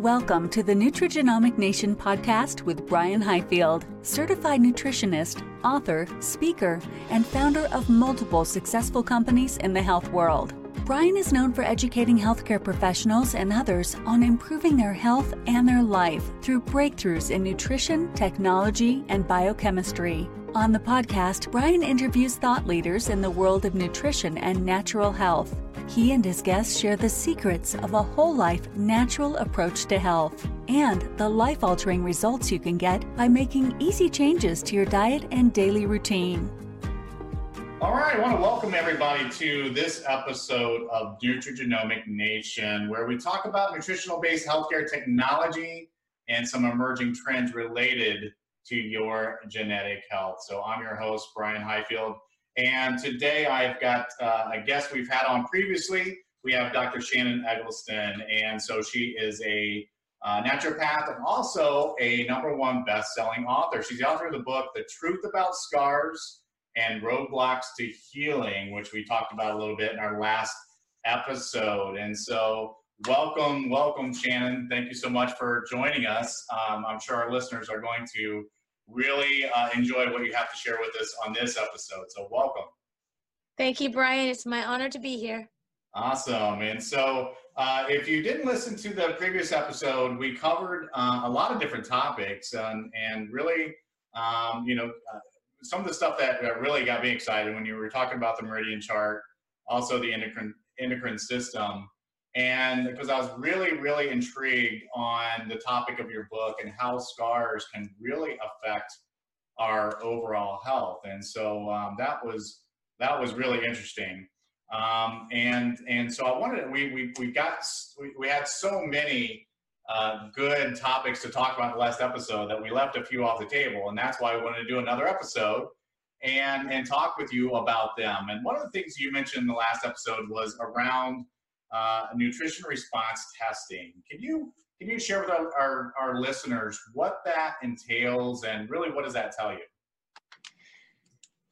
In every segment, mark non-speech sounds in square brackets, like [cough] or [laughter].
Welcome to the Nutrigenomic Nation podcast with Brian Highfield, certified nutritionist, author, speaker, and founder of multiple successful companies in the health world. Brian is known for educating healthcare professionals and others on improving their health and their life through breakthroughs in nutrition, technology, and biochemistry. On the podcast, Brian interviews thought leaders in the world of nutrition and natural health. He and his guests share the secrets of a whole life natural approach to health and the life altering results you can get by making easy changes to your diet and daily routine. All right, I want to welcome everybody to this episode of Nutrigenomic Nation, where we talk about nutritional based healthcare technology and some emerging trends related to your genetic health. So, I'm your host, Brian Highfield. And today I've got uh, a guest we've had on previously. We have Dr. Shannon Eggleston. And so she is a uh, naturopath and also a number one best-selling author. She's the author of the book, The Truth About Scars and Roadblocks to Healing, which we talked about a little bit in our last episode. And so welcome, welcome, Shannon. Thank you so much for joining us. Um, I'm sure our listeners are going to really uh, enjoy what you have to share with us on this episode. So, welcome. Thank you, Brian. It's my honor to be here. Awesome. And so, uh, if you didn't listen to the previous episode, we covered uh, a lot of different topics and, and really, um, you know, uh, some of the stuff that really got me excited when you were talking about the meridian chart, also the endocrine endocrine system and because I was really, really intrigued on the topic of your book and how scars can really affect our overall health. And so um, that was that was really interesting. Um, and and so I wanted we we we got we, we had so many uh, good topics to talk about the last episode that we left a few off the table, and that's why we wanted to do another episode and and talk with you about them. And one of the things you mentioned in the last episode was around uh, nutrition response testing. Can you can you share with our, our, our listeners what that entails and really what does that tell you?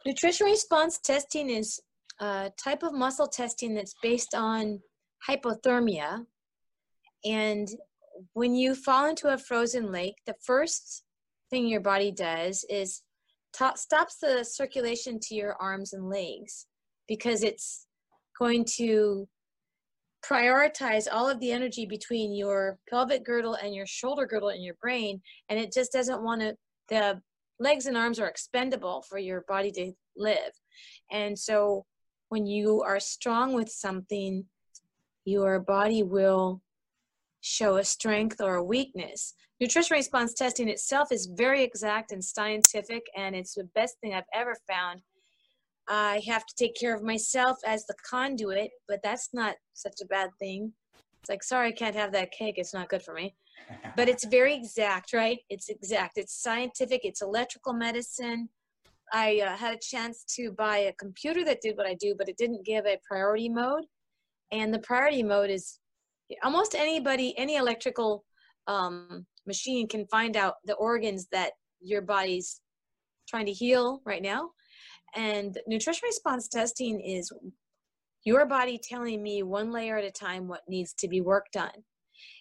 Nutrition response testing is a type of muscle testing that's based on hypothermia. And when you fall into a frozen lake, the first thing your body does is to- stops the circulation to your arms and legs because it's going to prioritize all of the energy between your pelvic girdle and your shoulder girdle in your brain and it just doesn't want to the legs and arms are expendable for your body to live. And so when you are strong with something your body will show a strength or a weakness. Nutrition response testing itself is very exact and scientific and it's the best thing i've ever found I have to take care of myself as the conduit, but that's not such a bad thing. It's like, sorry, I can't have that cake. It's not good for me. [laughs] But it's very exact, right? It's exact. It's scientific. It's electrical medicine. I uh, had a chance to buy a computer that did what I do, but it didn't give a priority mode. And the priority mode is almost anybody, any electrical um, machine can find out the organs that your body's trying to heal right now and nutrition response testing is your body telling me one layer at a time what needs to be worked on.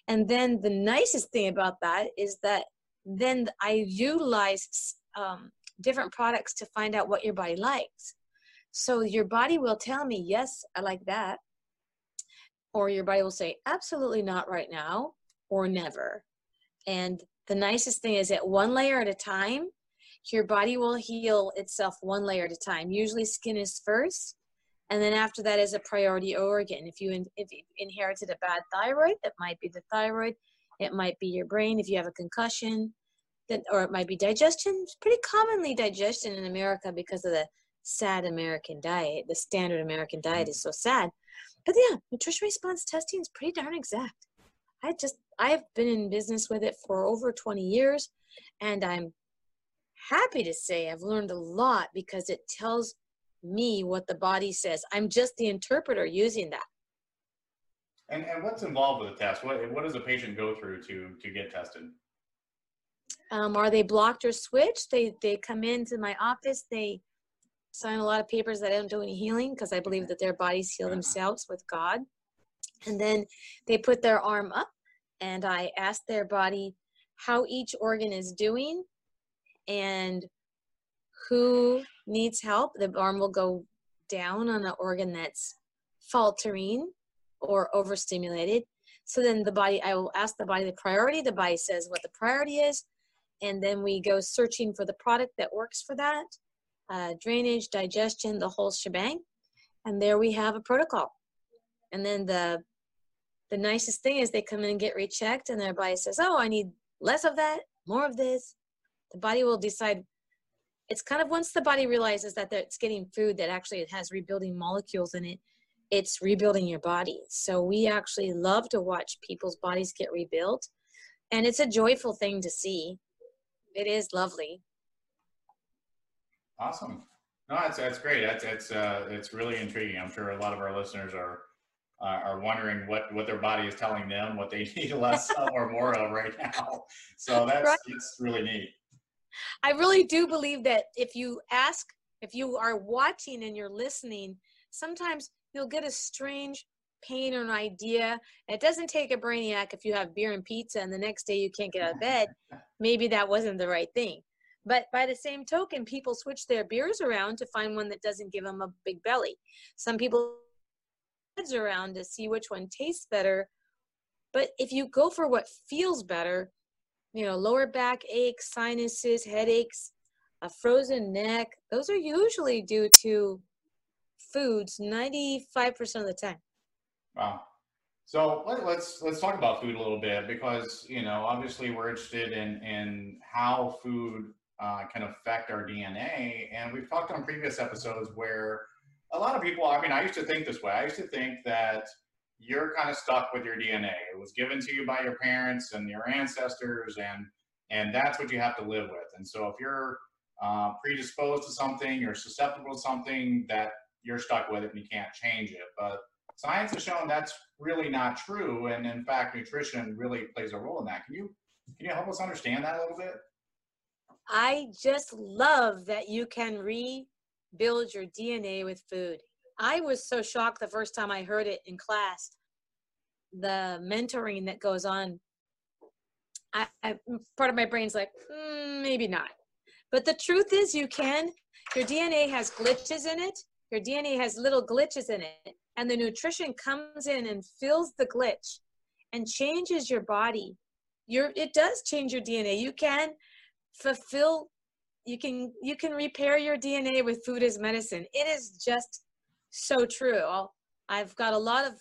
And then the nicest thing about that is that then I utilize um, different products to find out what your body likes. So your body will tell me, yes, I like that. Or your body will say, absolutely not right now, or never. And the nicest thing is that one layer at a time, your body will heal itself one layer at a time. Usually, skin is first, and then after that is a priority organ. If you in, if you inherited a bad thyroid, that might be the thyroid. It might be your brain. If you have a concussion, then or it might be digestion. It's pretty commonly digestion in America because of the sad American diet. The standard American diet is so sad. But yeah, nutrition response testing is pretty darn exact. I just I've been in business with it for over 20 years and I'm happy to say I've learned a lot because it tells me what the body says. I'm just the interpreter using that. And, and what's involved with the test? What, what does a patient go through to, to get tested? Um, are they blocked or switched? They, they come into my office, they sign a lot of papers that I don't do any healing because I believe that their bodies heal themselves with God. And then they put their arm up and I ask their body how each organ is doing and who needs help. The arm will go down on an organ that's faltering or overstimulated. So then the body, I will ask the body the priority. The body says what the priority is. And then we go searching for the product that works for that uh, drainage, digestion, the whole shebang. And there we have a protocol. And then the the nicest thing is they come in and get rechecked, and their body says, "Oh, I need less of that, more of this." The body will decide. It's kind of once the body realizes that it's getting food that actually it has rebuilding molecules in it, it's rebuilding your body. So we actually love to watch people's bodies get rebuilt, and it's a joyful thing to see. It is lovely. Awesome. No, that's that's great. That's that's uh, it's really intriguing. I'm sure a lot of our listeners are uh, are wondering what what their body is telling them what they [laughs] need less of or more of right now. So that's right. it's really neat. I really do believe that if you ask, if you are watching and you're listening, sometimes you'll get a strange pain or an idea. It doesn't take a brainiac if you have beer and pizza and the next day you can't get out of bed. [laughs] Maybe that wasn't the right thing. But by the same token, people switch their beers around to find one that doesn't give them a big belly. Some people heads around to see which one tastes better. But if you go for what feels better, you know, lower back aches, sinuses, headaches, a frozen neck, those are usually due to foods 95% of the time. Wow. So let, us let's, let's talk about food a little bit because you know obviously we're interested in in how food uh, can affect our DNA, and we've talked on previous episodes where a lot of people, I mean, I used to think this way. I used to think that you're kind of stuck with your DNA. It was given to you by your parents and your ancestors, and and that's what you have to live with. And so if you're uh, predisposed to something, you're susceptible to something, that you're stuck with it and you can't change it. But science has shown that's really not true, and in fact, nutrition really plays a role in that. Can you can you help us understand that a little bit? I just love that you can rebuild your DNA with food. I was so shocked the first time I heard it in class. The mentoring that goes on, I, I part of my brain's like, mm, maybe not. But the truth is, you can. Your DNA has glitches in it. Your DNA has little glitches in it, and the nutrition comes in and fills the glitch, and changes your body. Your it does change your DNA. You can fulfill you can you can repair your dna with food as medicine it is just so true. I've got a lot of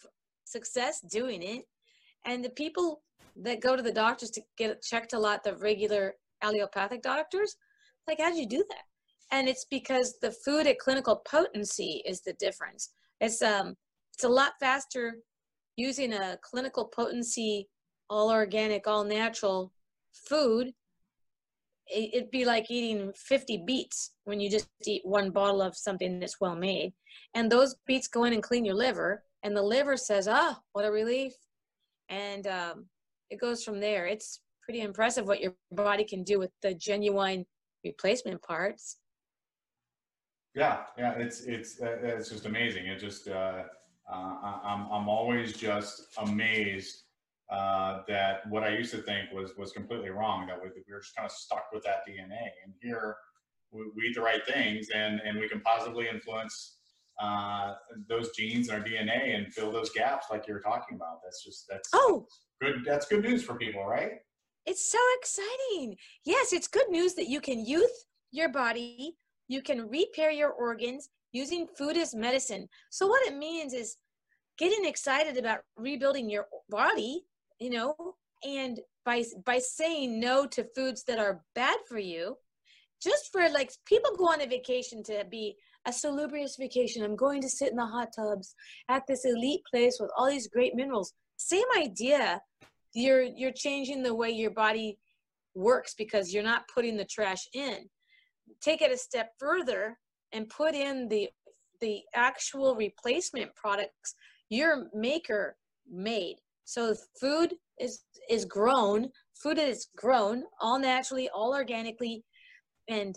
success doing it. And the people that go to the doctors to get checked a lot the regular allopathic doctors like how'd you do that? And it's because the food at clinical potency is the difference. It's um it's a lot faster using a clinical potency all organic all natural food it'd be like eating 50 beets when you just eat one bottle of something that's well made. And those beets go in and clean your liver, and the liver says, "Ah, oh, what a relief!" And um, it goes from there. It's pretty impressive what your body can do with the genuine replacement parts. Yeah, yeah, it's it's uh, it's just amazing. It just uh, uh, I'm I'm always just amazed uh, that what I used to think was was completely wrong. That we, we were just kind of stuck with that DNA. And here we, we eat the right things, and and we can positively influence uh, those genes in our DNA and fill those gaps, like you're talking about. That's just that's oh good. That's good news for people, right? It's so exciting. Yes, it's good news that you can youth your body. You can repair your organs using food as medicine. So what it means is getting excited about rebuilding your body you know and by by saying no to foods that are bad for you just for like people go on a vacation to be a salubrious vacation. I'm going to sit in the hot tubs at this elite place with all these great minerals. Same idea. You're you're changing the way your body works because you're not putting the trash in. Take it a step further and put in the the actual replacement products your maker made so food is is grown, food is grown all naturally, all organically, and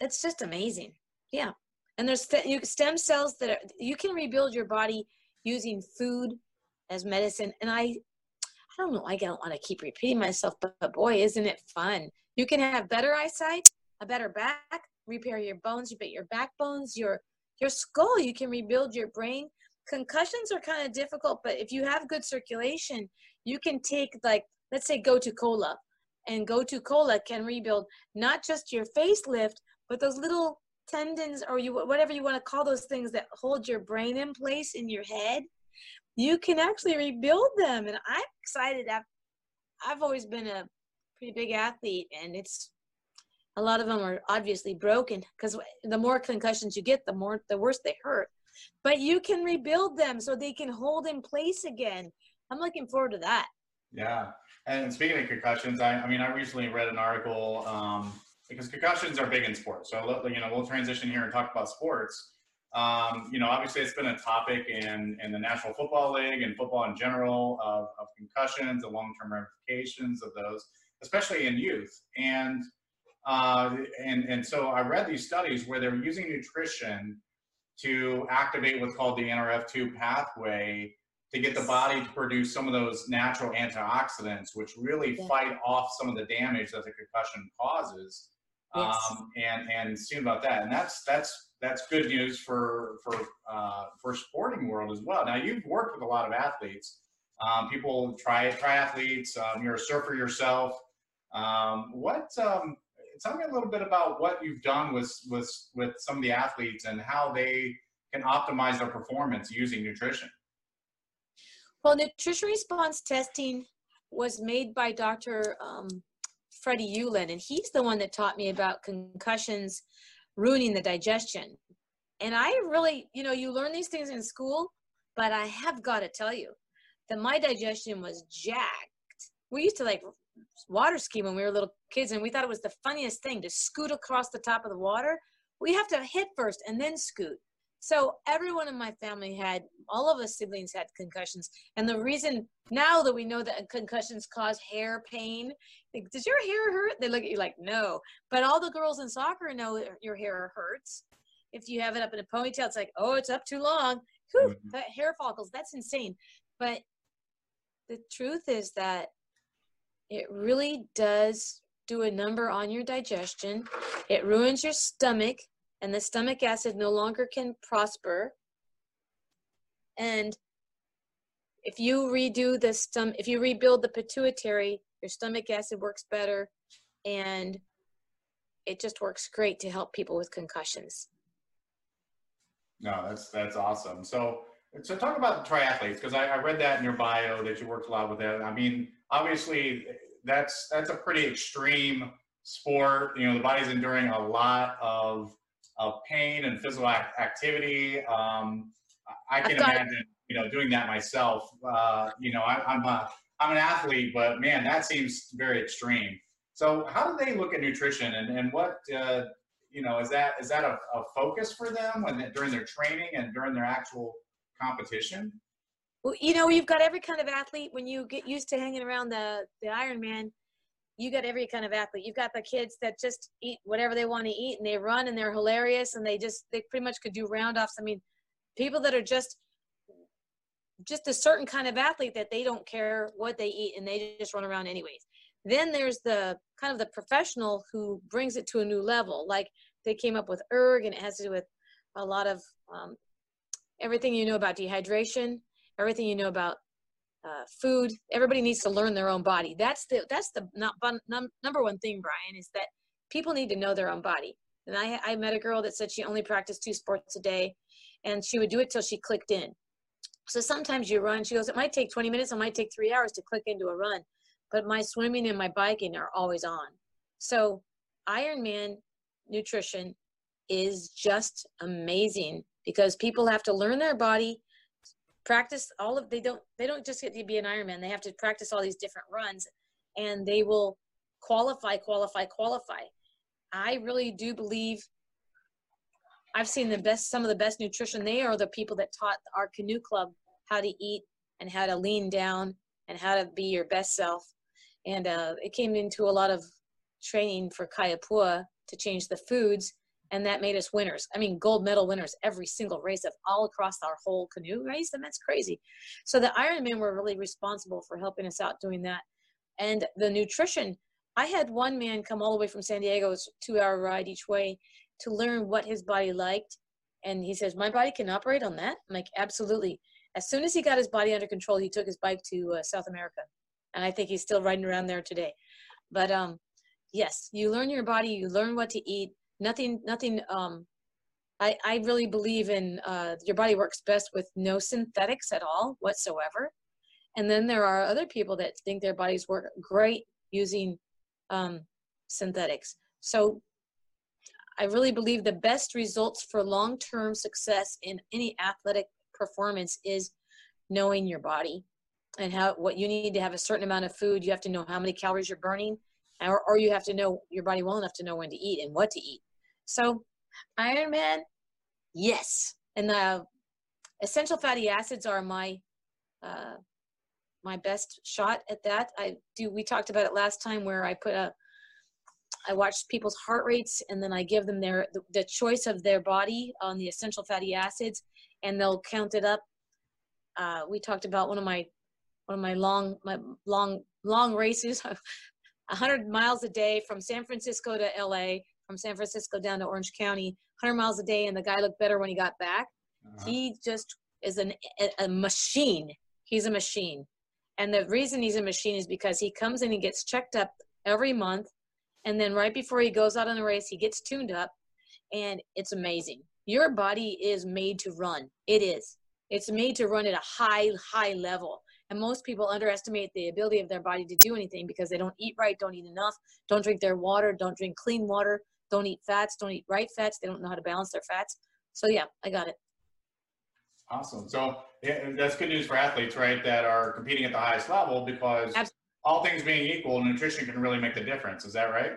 it's just amazing. Yeah, and there's stem cells that are, you can rebuild your body using food as medicine, and I I don't know. I don't want to keep repeating myself, but, but boy, isn't it fun? You can have better eyesight, a better back, repair your bones, repair your backbones, your your skull. You can rebuild your brain. Concussions are kind of difficult, but if you have good circulation, you can take like let's say gotu kola, and gotu kola can rebuild not just your facelift, but those little tendons or you whatever you want to call those things that hold your brain in place in your head you can actually rebuild them. And i'm excited. I've, I've always been a pretty big athlete and it's a lot of them are obviously broken because the more concussions you get the more the worse they hurt but you can rebuild them so they can hold in place again i'm looking forward to that yeah and speaking of concussions i, I mean i recently read an article um, because concussions are big in sports. So you know, we'll transition here and talk about sports. Um, you know, obviously it's been a topic in, in the National Football League and football in general of, of concussions and long-term ramifications of those, especially in youth. And uh, and and so I read these studies where they're using nutrition to activate what's called the NRF2 pathway to get the body to produce some of those natural antioxidants, which really yeah. fight off some of the damage that the concussion causes yes. um, and and soon about that. And that's that's that's good news for for uh, for sporting world as well. Now you've worked with a lot of athletes, um, people try triathletes. Um, you're a surfer yourself. Um, what? Tell me a little bit about what you've done with with with some of the athletes and how they can optimize their performance using nutrition. Well, nutrition response testing was made by Dr. Um, Freddie Ulan, and he's the one that taught me about concussions ruining the digestion. And I really, you know, you learn these things in school, but I have got to tell you that my digestion was jacked. We used to like water ski when we were little kids, and we thought it was the funniest thing to scoot across the top of the water. We have to hit first and then scoot. So everyone in my family had, all of us siblings had concussions. And the reason now that we know that concussions cause hair pain, like, does your hair hurt? They look at you like, no. But all the girls in soccer know your hair hurts. If you have it up in a ponytail, it's like, oh, it's up too long. Whew, mm-hmm. that hair follicles, that's insane. But the truth is that it really does do a number on your digestion. It ruins your stomach and the stomach acid no longer can prosper. And if you redo the stomach, if you rebuild the pituitary, your stomach acid works better and it just works great to help people with concussions. No, that's that's awesome. So so talk about triathletes because I, I, read that in your bio that you worked a lot with that. I mean, obviously that's that's a pretty extreme sport. You know, the body's enduring a lot of of pain and physical activity. Um, I can imagine, you know, doing that myself. Uh, you know, I, I'm a, I'm an athlete, but man, that seems very extreme. So, how do they look at nutrition, and and what uh, you know is that is that a, a focus for them when they, during their training and during their actual competition? Well, you know, you've got every kind of athlete. When you get used to hanging around the the Ironman, you got every kind of athlete. You've got the kids that just eat whatever they want to eat and they run and they're hilarious and they just they pretty much could do roundoffs. I mean, people that are just just a certain kind of athlete that they don't care what they eat and they just run around anyways. Then there's the kind of the professional who brings it to a new level. Like they came up with erg and it has to do with a lot of um, everything you know about dehydration, everything you know about uh, food. Everybody needs to learn their own body. That's the that's the not, num, number one thing, Brian, is that people need to know their own body. And I I met a girl that said she only practiced two sports a day, and she would do it till she clicked in. So sometimes you run. She goes, it might take 20 minutes. It might take three hours to click into a run, but my swimming and my biking are always on. So Ironman nutrition is just amazing because people have to learn their body practice all of they don't they don't just get to be an Ironman. They have to practice all these different runs, and they will qualify, qualify, qualify. I really do believe I've seen the best some of the best nutrition. They are the people that taught our canoe club how to eat and how to lean down and how to be your best self. And uh, it came into a lot of training for Kayapua to change the foods. And that made us winners. I mean, gold medal winners every single race of all across our whole canoe race, and that's crazy. So the Ironman were really responsible for helping us out doing that, and the nutrition. I had one man come all the way from San Diego, it's two-hour ride each way, to learn what his body liked, and he says my body can operate on that. I'm like, absolutely. As soon as he got his body under control, he took his bike to uh, South America, and I think he's still riding around there today. But um, yes, you learn your body, you learn what to eat nothing nothing um i i really believe in uh your body works best with no synthetics at all whatsoever. And then there are other people that think their bodies work great using um synthetics. So i really believe the best results for long-term success in any athletic performance is knowing your body and how what you need to have a certain amount of food. You have to know how many calories you're burning or, or you have to know your body well enough to know when to eat and what to eat so, Iron Man, yes. And the essential fatty acids are my uh, my best shot at that. I do. We talked about it last time where I put a I watch people's heart rates and then I give them their the, the choice of their body on the essential fatty acids, and they'll count it up. Uh, we talked about one of my one of my long my long long races [laughs] 100 miles a day from san francisco to la from San Francisco down to Orange County, 100 miles a day, and the guy looked better when he got back. Uh-huh. He just is an, a, a machine. He's a machine. And the reason he's a machine is because he comes in and gets checked up every month. And then right before he goes out on the race, he gets tuned up. And it's amazing. Your body is made to run. It is. It's made to run at a high, high level. And most people underestimate the ability of their body to do anything because they don't eat right, don't eat enough, don't drink their water, don't drink clean water, don't eat fats, don't eat right fats. They don't know how to balance their fats. So yeah, I got it. Awesome. So yeah, that's good news for athletes, right? That are competing at the highest level because Absolutely. all things being equal, nutrition can really make the difference. Is that right?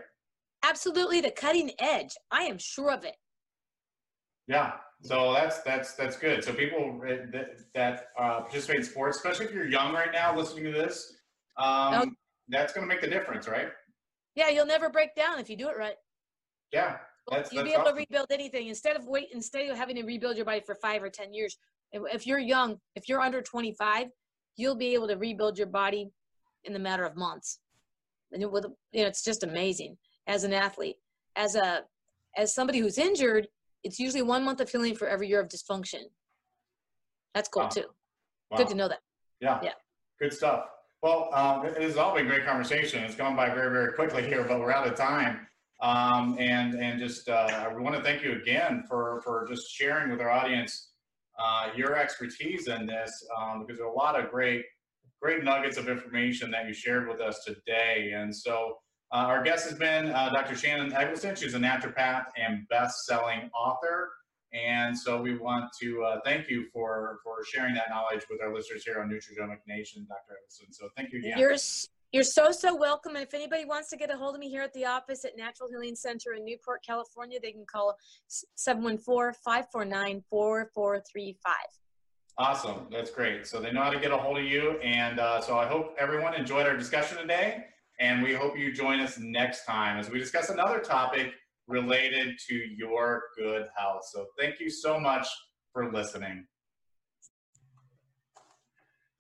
Absolutely, the cutting edge. I am sure of it. Yeah. So that's that's that's good. So people uh, that, that uh, participate in sports, especially if you're young right now, listening to this, um, okay. that's going to make the difference, right? Yeah, you'll never break down if you do it right. Yeah. That's, You'll that's be able awesome. to rebuild anything instead of wait instead of having to rebuild your body for five or ten years. If you're young, if you're under 25, you'll be able to rebuild your body in the matter of months. And it, you know, it's just amazing as an athlete. As a as somebody who's injured, it's usually one month of healing for every year of dysfunction. That's cool wow. too. Wow. Good to know that. Yeah. Yeah. Good stuff. Well, um, it has all been great conversation. It's gone by very, very quickly here, but we're out of time. Um, and and just uh, I want to thank you again for for just sharing with our audience uh, your expertise in this um, because there are a lot of great great nuggets of information that you shared with us today. And so uh, our guest has been uh, Dr. Shannon Eggleston. She's a naturopath and best-selling author. And so we want to uh, thank you for for sharing that knowledge with our listeners here on Nutrigenomic Nation, Dr. Eggleston. So thank you again. You're you're so, so welcome. And if anybody wants to get a hold of me here at the office at Natural Healing Center in Newport, California, they can call 714-549-4435. Awesome. That's great. So they know how to get a hold of you. And uh, so I hope everyone enjoyed our discussion today. And we hope you join us next time as we discuss another topic related to your good health. So thank you so much for listening.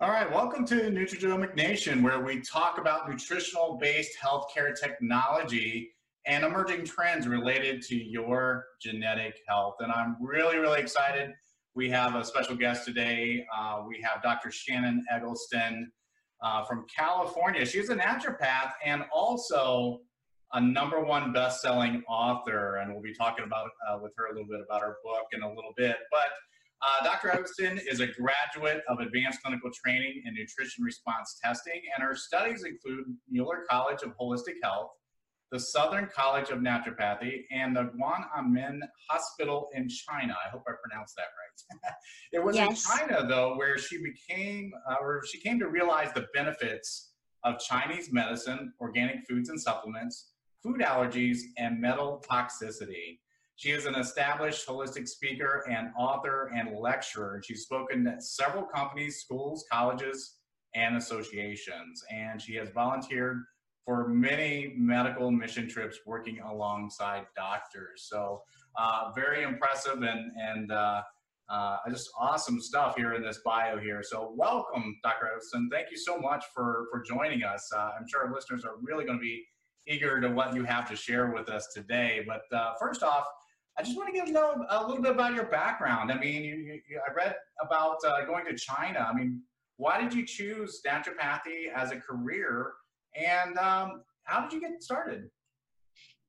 All right, welcome to Nutrigenomic Nation, where we talk about nutritional based healthcare technology and emerging trends related to your genetic health. And I'm really, really excited. We have a special guest today. Uh, we have Dr. Shannon Eggleston uh, from California. She's a naturopath and also a number one best-selling author. And we'll be talking about uh, with her a little bit about her book in a little bit. But uh, Dr. Eggleston is a graduate of advanced clinical training in nutrition response testing, and her studies include Mueller College of Holistic Health, the Southern College of Naturopathy, and the Guanmin Hospital in China. I hope I pronounced that right. [laughs] it was yes. in China, though, where she became, uh, or she came to realize the benefits of Chinese medicine, organic foods and supplements, food allergies, and metal toxicity. She is an established holistic speaker and author and lecturer. She's spoken at several companies, schools, colleges, and associations. And she has volunteered for many medical mission trips working alongside doctors. So uh, very impressive and and uh, uh, just awesome stuff here in this bio here. So welcome, Dr. Edison. Thank you so much for for joining us. Uh, I'm sure our listeners are really going to be eager to what you have to share with us today. But uh, first off, I just want to get to know a little bit about your background. I mean, you, you, I read about uh, going to China. I mean, why did you choose naturopathy as a career, and um, how did you get started?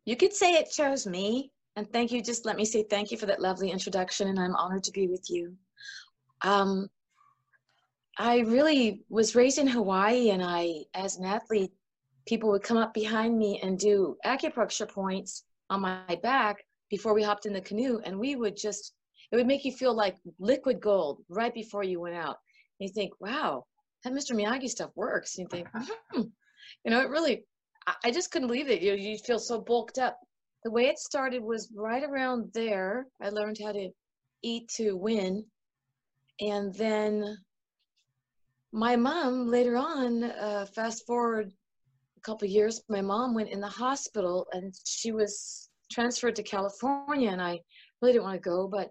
You could say it chose me. And thank you. Just let me say thank you for that lovely introduction, and I'm honored to be with you. Um, I really was raised in Hawaii, and I, as an athlete, people would come up behind me and do acupuncture points on my back before we hopped in the canoe, and we would just, it would make you feel like liquid gold right before you went out. And you think, wow, that Mr. Miyagi stuff works. And you think, hmm. you know, it really, I just couldn't believe it. You, you feel so bulked up the way it started was right around there. I learned how to eat to win. And then my mom later on, uh, fast forward a couple years, my mom went in the hospital and she was transferred to California. And I really didn't want to go, but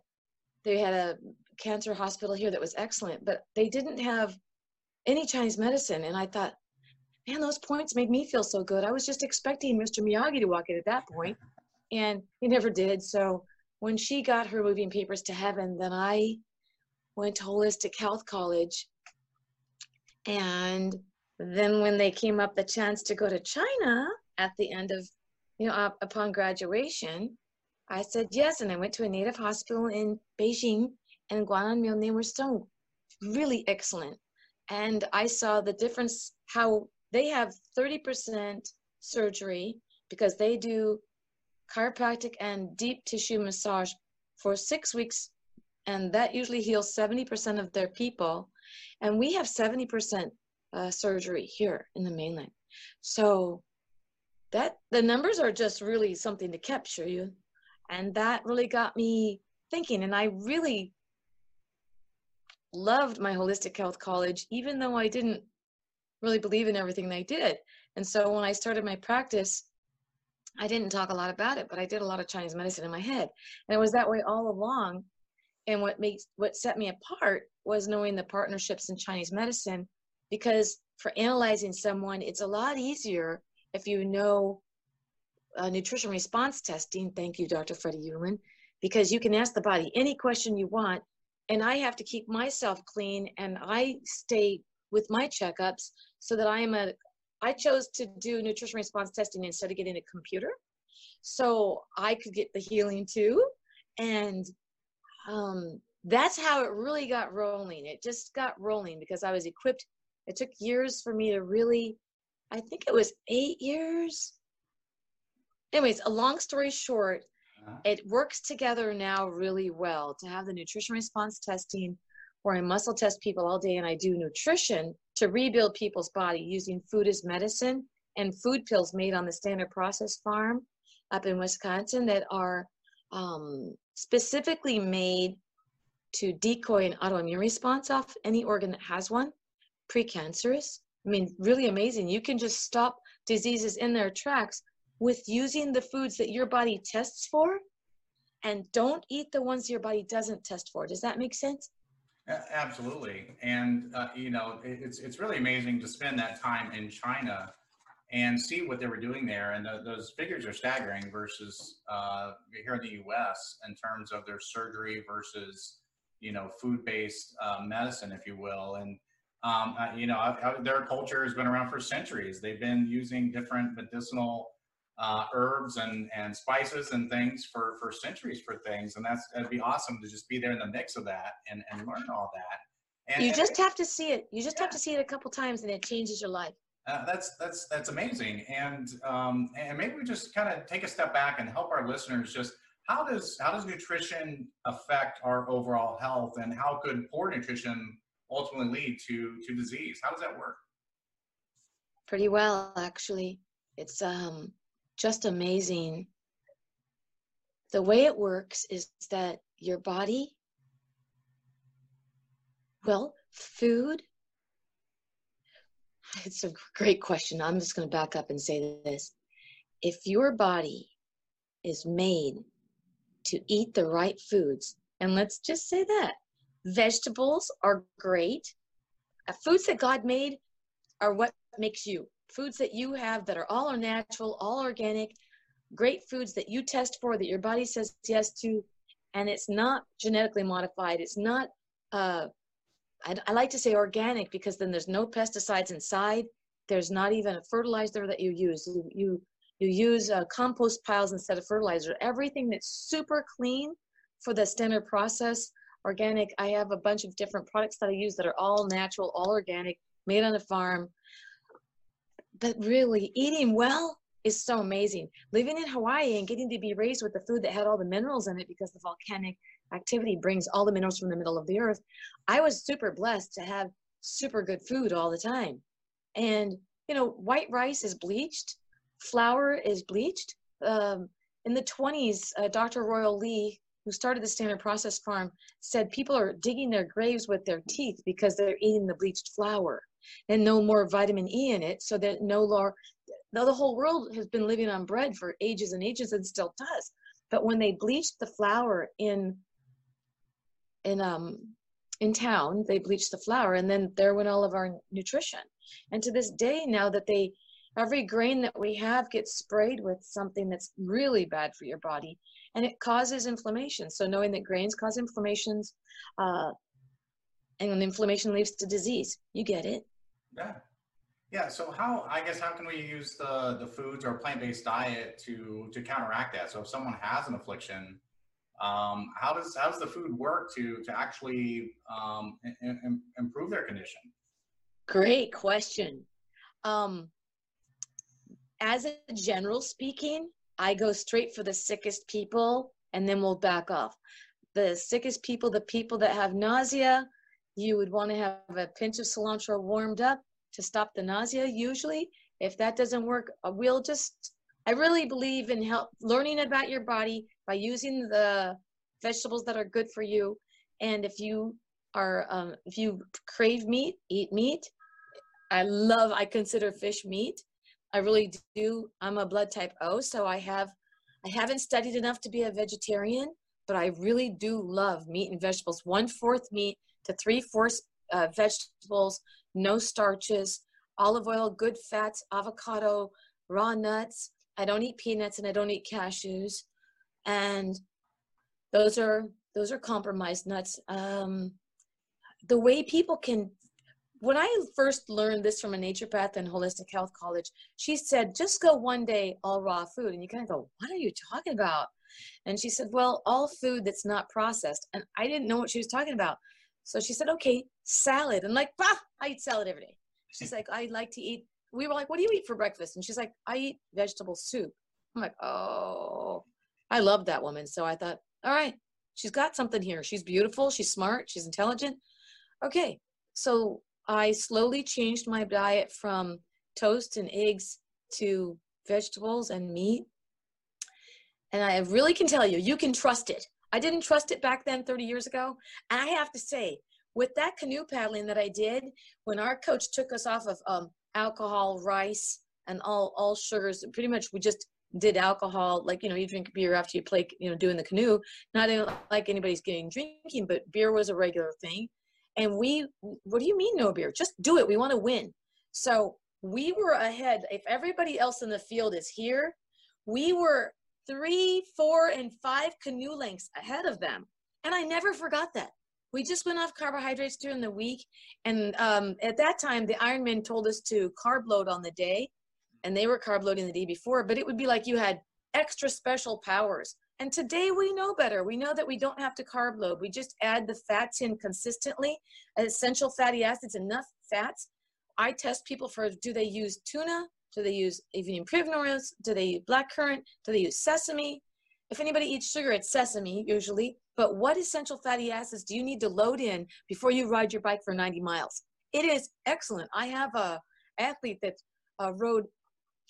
they had a cancer hospital here that was excellent, but they didn't have any Chinese medicine. And I thought, man, those points made me feel so good. I was just expecting Mr. Miyagi to walk in at that point and he never did. So when she got her moving papers to heaven, then I went to Holistic Health College. And then when they came up the chance to go to China at the end of, you know, up, upon graduation, I said yes. And I went to a native hospital in Beijing and Guananmiao. They were so really excellent. And I saw the difference how they have 30% surgery because they do chiropractic and deep tissue massage for six weeks, and that usually heals 70% of their people. And we have 70% uh, surgery here in the mainland. So that the numbers are just really something to capture you. And that really got me thinking. And I really loved my holistic health college, even though I didn't really believe in everything they did. And so when I started my practice, I didn't talk a lot about it, but I did a lot of Chinese medicine in my head. And it was that way all along. And what makes what set me apart was knowing the partnerships in Chinese medicine because for analyzing someone, it's a lot easier if you know uh, nutrition response testing. Thank you, Dr. Freddie Ulan, because you can ask the body any question you want. And I have to keep myself clean and I stay with my checkups so that I am a, I chose to do nutrition response testing instead of getting a computer. So I could get the healing too. And um, that's how it really got rolling. It just got rolling because I was equipped. It took years for me to really, I think it was eight years. Anyways, a long story short, uh-huh. it works together now really well to have the nutrition response testing where I muscle test people all day and I do nutrition to rebuild people's body using food as medicine and food pills made on the standard process farm up in Wisconsin that are um, specifically made to decoy an autoimmune response off any organ that has one, precancerous. I mean, really amazing. You can just stop diseases in their tracks with using the foods that your body tests for and don't eat the ones your body doesn't test for. Does that make sense? Absolutely, and uh, you know it's it's really amazing to spend that time in China and see what they were doing there, and the, those figures are staggering versus uh, here in the U.S. in terms of their surgery versus you know food-based uh, medicine, if you will, and um, uh, you know I, I, their culture has been around for centuries. They've been using different medicinal uh, herbs and, and spices and things for, for centuries for things. And that's, that'd be awesome to just be there in the mix of that and, and learn all that. And, you just and, have to see it. You just yeah. have to see it a couple times and it changes your life. Uh, that's that's that's amazing, and um, and maybe we just kind of take a step back and help our listeners. Just how does how does nutrition affect our overall health, and how could poor nutrition ultimately lead to to disease? How does that work? Pretty well, actually. It's um, just amazing. The way it works is that your body, well, food, [laughs] It's a great question. I'm just going to back up and say this. If your body is made to eat the right foods, and let's just say that vegetables are great, uh, foods that God made are what makes you. Foods that you have that are all are natural, all organic, great foods that you test for, that your body says yes to, and it's not genetically modified. It's not uh, I, I like to say organic because then there's no pesticides inside. There's not even a fertilizer that you use. You you, you use uh, compost piles instead of fertilizer. Everything that's super clean for the standard process organic. I have a bunch of different products that I use that are all natural, all organic, made on a farm. But really, eating well is so amazing. Living in Hawaii and getting to be raised with the food that had all the minerals in it because the volcanic activity brings all the minerals from the middle of the earth. I was super blessed to have super good food all the time. And, you know, white rice is bleached, flour is bleached. Um, in the 20s, uh, Dr. Royal Lee, who started the Standard Process Farm, said people are digging their graves with their teeth because they're eating the bleached flour and no more vitamin E in it, so that no longer, now the whole world has been living on bread for ages and ages and still does. But when they bleached the flour in in um in town they bleached the flour and then there went all of our nutrition and to this day now that they every grain that we have gets sprayed with something that's really bad for your body and it causes inflammation so knowing that grains cause inflammations uh, and when inflammation leads to disease you get it yeah yeah so how i guess how can we use the the foods or plant-based diet to to counteract that so if someone has an affliction um, how does how does the food work to to actually um, in, improve their condition? Great question. Um, as a general speaking, I go straight for the sickest people, and then we'll back off. The sickest people, the people that have nausea, you would want to have a pinch of cilantro warmed up to stop the nausea. Usually, if that doesn't work, uh, we'll just I really believe in help learning about your body by using the vegetables that are good for you. And if you are, um, if you crave meat, eat meat. I love, I consider fish meat. I really do. I'm a blood type O, so I have, I haven't studied enough to be a vegetarian, but I really do love meat and vegetables. One fourth meat to three fourths uh, vegetables, no starches, olive oil, good fats, avocado, raw nuts, I don't eat peanuts and I don't eat cashews. And those are those are compromised nuts. Um, the way people can when I first learned this from a naturopath and holistic health college, she said, just go one day all raw food. And you kind of go, what are you talking about? And she said, well, all food that's not processed. And I didn't know what she was talking about. So she said, okay, salad. And like, bah, I eat salad every day. She's like, I like to eat we were like, what do you eat for breakfast? And she's like, I eat vegetable soup. I'm like, oh, I love that woman. So I thought, all right, she's got something here. She's beautiful. She's smart. She's intelligent. Okay. So I slowly changed my diet from toast and eggs to vegetables and meat. And I really can tell you, you can trust it. I didn't trust it back then 30 years ago. And I have to say, with that canoe paddling that I did, when our coach took us off of um, alcohol, rice, and all all sugars. Pretty much, we just did alcohol. Like you know, you drink beer after you play, you know, doing the canoe. Not like anybody's getting drinking, but beer was a regular thing. And we, what do you mean no beer? Just do it. We want to win. So we were ahead. If everybody else in the field is here, we were three, four, and five canoe lengths ahead of them. And I never forgot that we just went off carbohydrates during the week and um, at that time the ironman told us to carb load on the day and they were carb loading the day before but it would be like you had extra special powers and today we know better. We know that we don't have to carb load. We just add the fats in consistently essential fatty acids enough fats. I test people for do they use tuna? Do they use evening primrose do they use black currant? Do they use sesame? If anybody eats sugar it's sesame usually. But what essential fatty acids do you need to load in before you ride your bike for 90 miles? It is excellent. I have a athlete that uh, rode.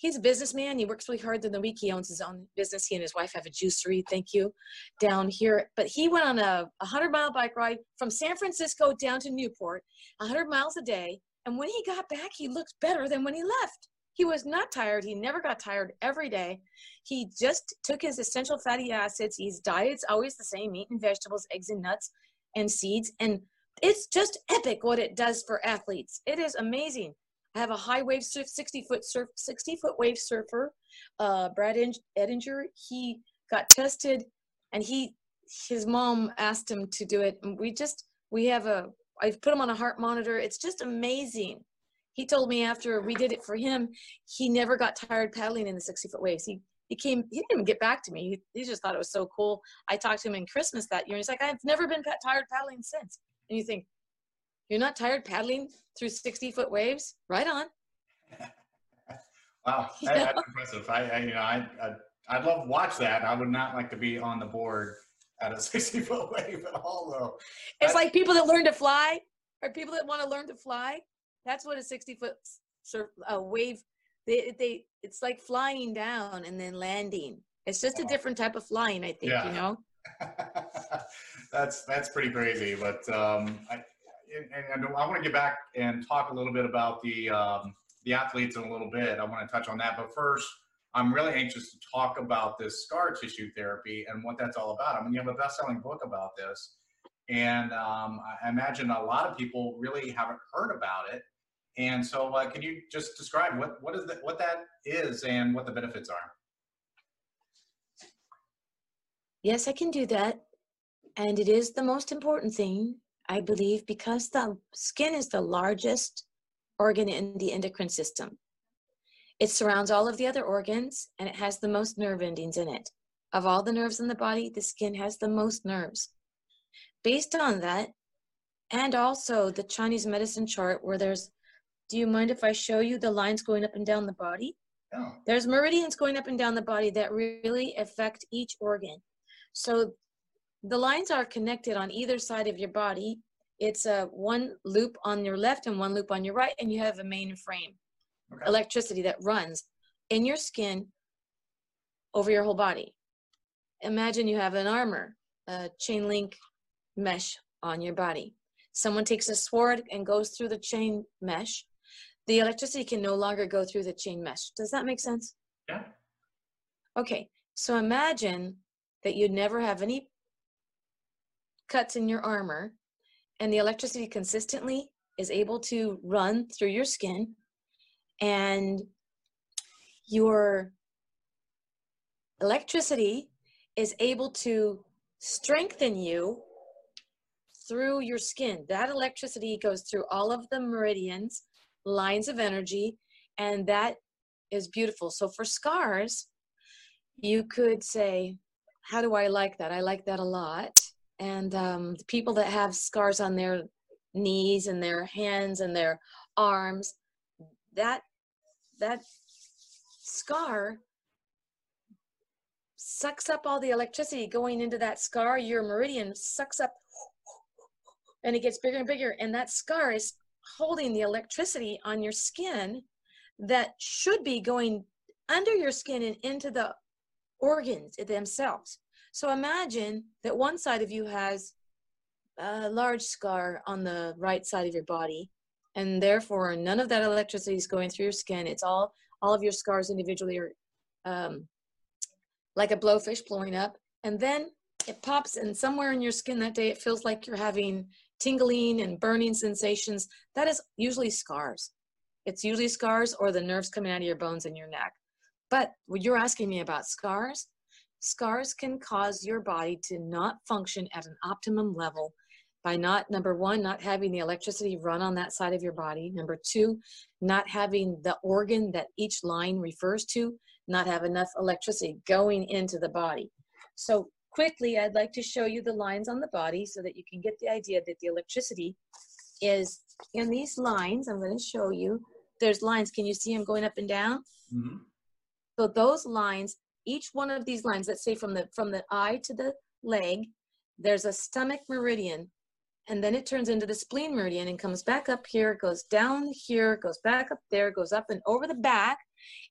He's a businessman. He works really hard in the week. He owns his own business. He and his wife have a juicery. Thank you, down here. But he went on a 100 mile bike ride from San Francisco down to Newport, 100 miles a day, And when he got back, he looked better than when he left. He was not tired. He never got tired every day. He just took his essential fatty acids. His diet's always the same meat and vegetables, eggs and nuts, and seeds. And it's just epic what it does for athletes. It is amazing. I have a high wave surf, 60 foot surf, 60 foot wave surfer, uh, Brad Edinger. He got tested and he, his mom asked him to do it. And we just, we have a, I've put him on a heart monitor. It's just amazing. He told me after we did it for him, he never got tired paddling in the 60 foot waves. He, he came, he didn't even get back to me. He, he just thought it was so cool. I talked to him in Christmas that year. And he's like, I've never been tired paddling since. And you think, you're not tired paddling through 60 foot waves? Right on. [laughs] wow, that, that's impressive. I, I, you know, I, I, I'd love to watch that. I would not like to be on the board at a [laughs] 60 foot wave at all, though. It's like people that learn to fly, or people that want to learn to fly. That's what a 60 foot surf, uh, wave. They, they, it's like flying down and then landing. It's just a different type of flying, I think. Yeah. You know. [laughs] that's that's pretty crazy, but um, I, and, and I want to get back and talk a little bit about the um, the athletes in a little bit. I want to touch on that, but first, I'm really anxious to talk about this scar tissue therapy and what that's all about. I mean, you have a best-selling book about this, and um, I imagine a lot of people really haven't heard about it. And so, uh, can you just describe what what is that, what that is and what the benefits are? Yes, I can do that. And it is the most important thing I believe because the skin is the largest organ in the endocrine system. It surrounds all of the other organs and it has the most nerve endings in it. Of all the nerves in the body, the skin has the most nerves. Based on that, and also the Chinese medicine chart where there's, do you mind if I show you the lines going up and down the body? Yeah. There's meridians going up and down the body that really affect each organ. So the lines are connected on either side of your body. It's a one loop on your left and one loop on your right, and you have a main frame okay. electricity that runs in your skin over your whole body. Imagine you have an armor, a chain link mesh on your body. Someone takes a sword and goes through the chain mesh. The electricity can no longer go through the chain mesh. Does that make sense? Yeah. Okay, so imagine that you'd never have any cuts in your armor and the electricity consistently is able to run through your skin and your electricity is able to strengthen you through your skin. That electricity goes through all of the meridians, lines of energy, and that is beautiful. So for scars, you could say, How do I like that? I like that a lot and um, the people that have scars on their knees and their hands and their arms that that scar sucks up all the electricity going into that scar. Your meridian sucks up and it gets bigger and bigger and that scar is holding the electricity on your skin that should be going under your skin and into the organs themselves so imagine that one side of you has a large scar on the right side of your body, and therefore none of that electricity is going through your skin. It's all all of your scars individually are um, like a blowfish blowing up, and then it pops, and somewhere in your skin that day it feels like you're having tingling and burning sensations. That is usually scars. It's usually scars or the nerves coming out of your bones in your neck. But you're asking me about scars, Scars can cause your body to not function at an optimum level by not, number one, not having the electricity run on that side of your body. Number two, not having the organ that each line refers to, not have enough electricity going into the body. So quickly, I'd like to show you the lines on the body so that you can get the idea that the electricity is in these lines. I'm going to show you. There's lines. Can you see them going up and down? Mm-hmm. So those lines each one of these lines, let's say from the from the eye to the leg, there's a stomach meridian, and then it turns into the spleen meridian and comes back up here, goes down here, goes back up there, goes up and over the back,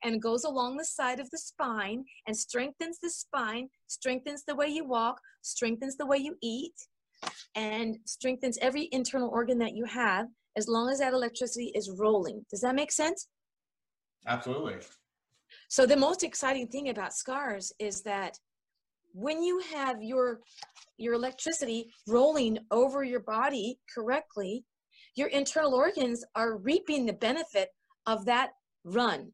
and goes along the side of the spine and strengthens the spine, strengthens the way you walk, strengthens the way you eat, and strengthens every internal organ that you have, as long as that electricity is rolling. Does that make sense? Absolutely. So the most exciting thing about scars is that when you have your your electricity rolling over your body correctly, your internal organs are reaping the benefit of that run.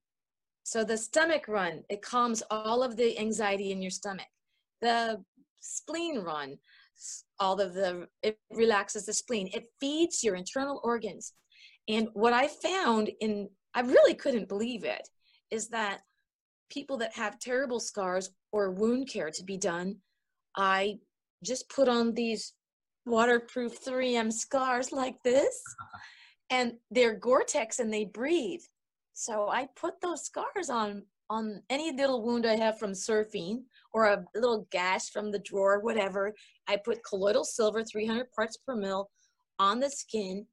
So the stomach run, it calms all of the anxiety in your stomach. The spleen run, all of the, it relaxes the spleen. It feeds your internal organs. And what I found in, I really couldn't believe it, is that people that have terrible scars or wound care to be done, I just put on these waterproof 3M scars like this, [laughs] and they're Gore-Tex and they breathe. So I put those scars on on any little wound I have from surfing or a little gash from the drawer, whatever. I put colloidal silver, 300 parts per mil, on the skin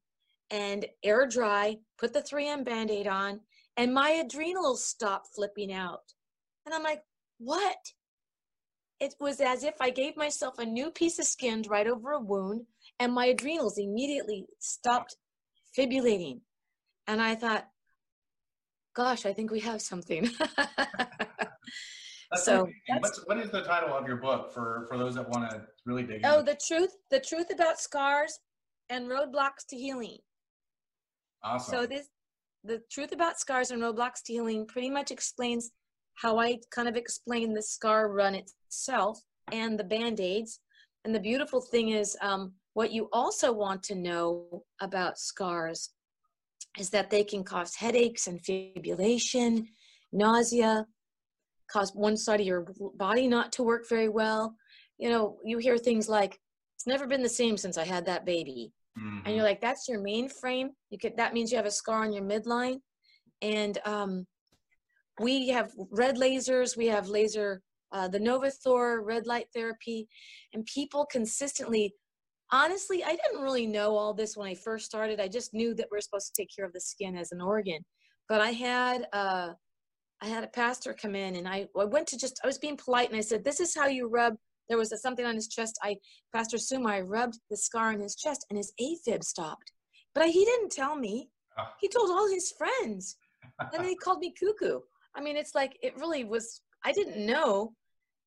and air dry, put the 3M band aid on, and my adrenals stopped flipping out. And I'm like, what? It was as if I gave myself a new piece of skin right over a wound, and my adrenals immediately stopped fibrillating. And I thought, gosh, I think we have something. [laughs] so What's, what is the title of your book for, for those that want to really dig oh, in? Oh, the truth, the truth about scars and roadblocks to healing. Awesome. So this, the truth about scars and to healing pretty much explains how I kind of explain the scar run itself and the band-aids. And the beautiful thing is um, what you also want to know about scars is that they can cause headaches and fibrillation, nausea, cause one side of your body not to work very well. You know, you hear things like, it's never been the same since I had that baby. Mm-hmm. And you're like, that's your mainframe. You could that means you have a scar on your midline. And um, we have red lasers, we have laser uh, the Novathor red light therapy, and people consistently honestly, I didn't really know all this when I first started. I just knew that we're supposed to take care of the skin as an organ. But I had uh, I had a pastor come in, and I, I went to just I was being polite, and I said, "This is how you rub." There was a, something on his chest. I Pastor Suma, I rubbed the scar on his chest, and his AFib stopped. But I, he didn't tell me. Ah. He told all his friends, [laughs] and they called me cuckoo. I mean, it's like it really was. I didn't know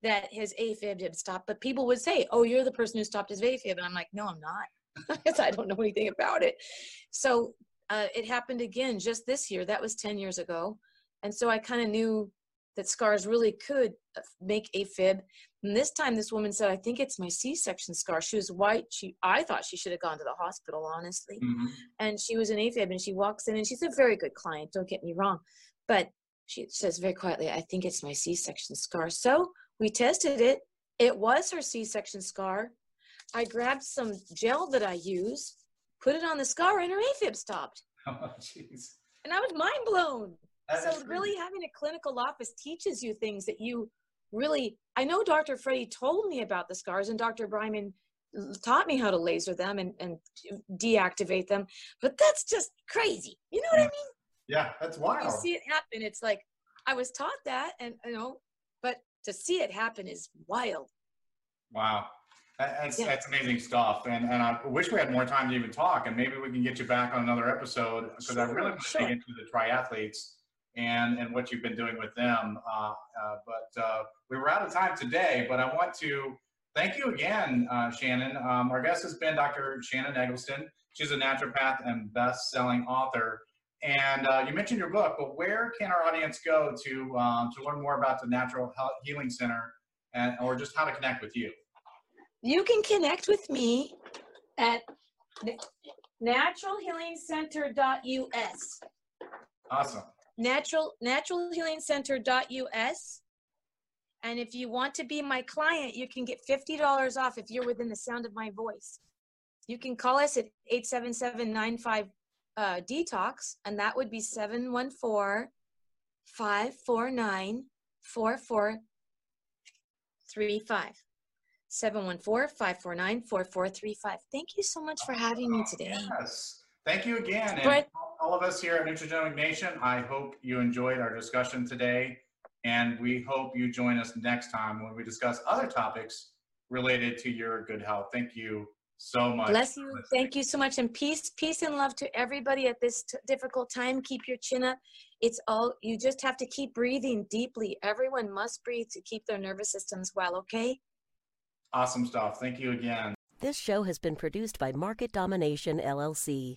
that his AFib had stopped, but people would say, "Oh, you're the person who stopped his AFib," and I'm like, "No, I'm not, [laughs] because I don't know anything about it." So uh, it happened again just this year. That was 10 years ago, and so I kind of knew that scars really could uh, make AFib. And this time, this woman said, "I think it's my C-section scar." She was white. She, I thought she should have gone to the hospital, honestly. Mm-hmm. And she was an AFib, and she walks in, and she's a very good client. Don't get me wrong, but she says very quietly, "I think it's my C-section scar." So we tested it. It was her C-section scar. I grabbed some gel that I use, put it on the scar, and her AFib stopped. [laughs] Oh, jeez. And I was mind blown. So really having a clinical office teaches you things that you really i know dr freddie told me about the scars and dr bryman taught me how to laser them and, and deactivate them but that's just crazy you know what yeah. i mean yeah that's wild you see it happen it's like i was taught that and you know but to see it happen is wild. Wow. That's, yeah. that's amazing stuff. And, and I wish we had more time to even talk and maybe we can get you back on another episode because sure, I really want to sure. dig into the triathletes and, and what you've been doing with them. Uh, uh, but uh, we were out of time today, but I want to thank you again, uh, Shannon. Um, our guest has been Dr. Shannon Eggleston. She's a naturopath and best-selling author. And uh, you mentioned your book, but where can our audience go to um, to learn more about the Natural Healing Center, and or just how to connect with you? You can connect with me at naturalhealingcenter.us. Awesome. Natural naturalhealingcenter.us. And if you want to be my client, you can get $50 off if you're within the sound of my voice. You can call us at 877 uh, detox, and that would be 714 549 4435. 714-549-4435. Thank you so much for having me today. Yes. Thank you again. And all of us here at Nutrigenic Nation, I hope you enjoyed our discussion today. And we hope you join us next time when we discuss other topics related to your good health. Thank you so much. Bless you. Thank you so much. And peace, peace and love to everybody at this t- difficult time. Keep your chin up. It's all, you just have to keep breathing deeply. Everyone must breathe to keep their nervous systems well, okay? Awesome stuff. Thank you again. This show has been produced by Market Domination LLC.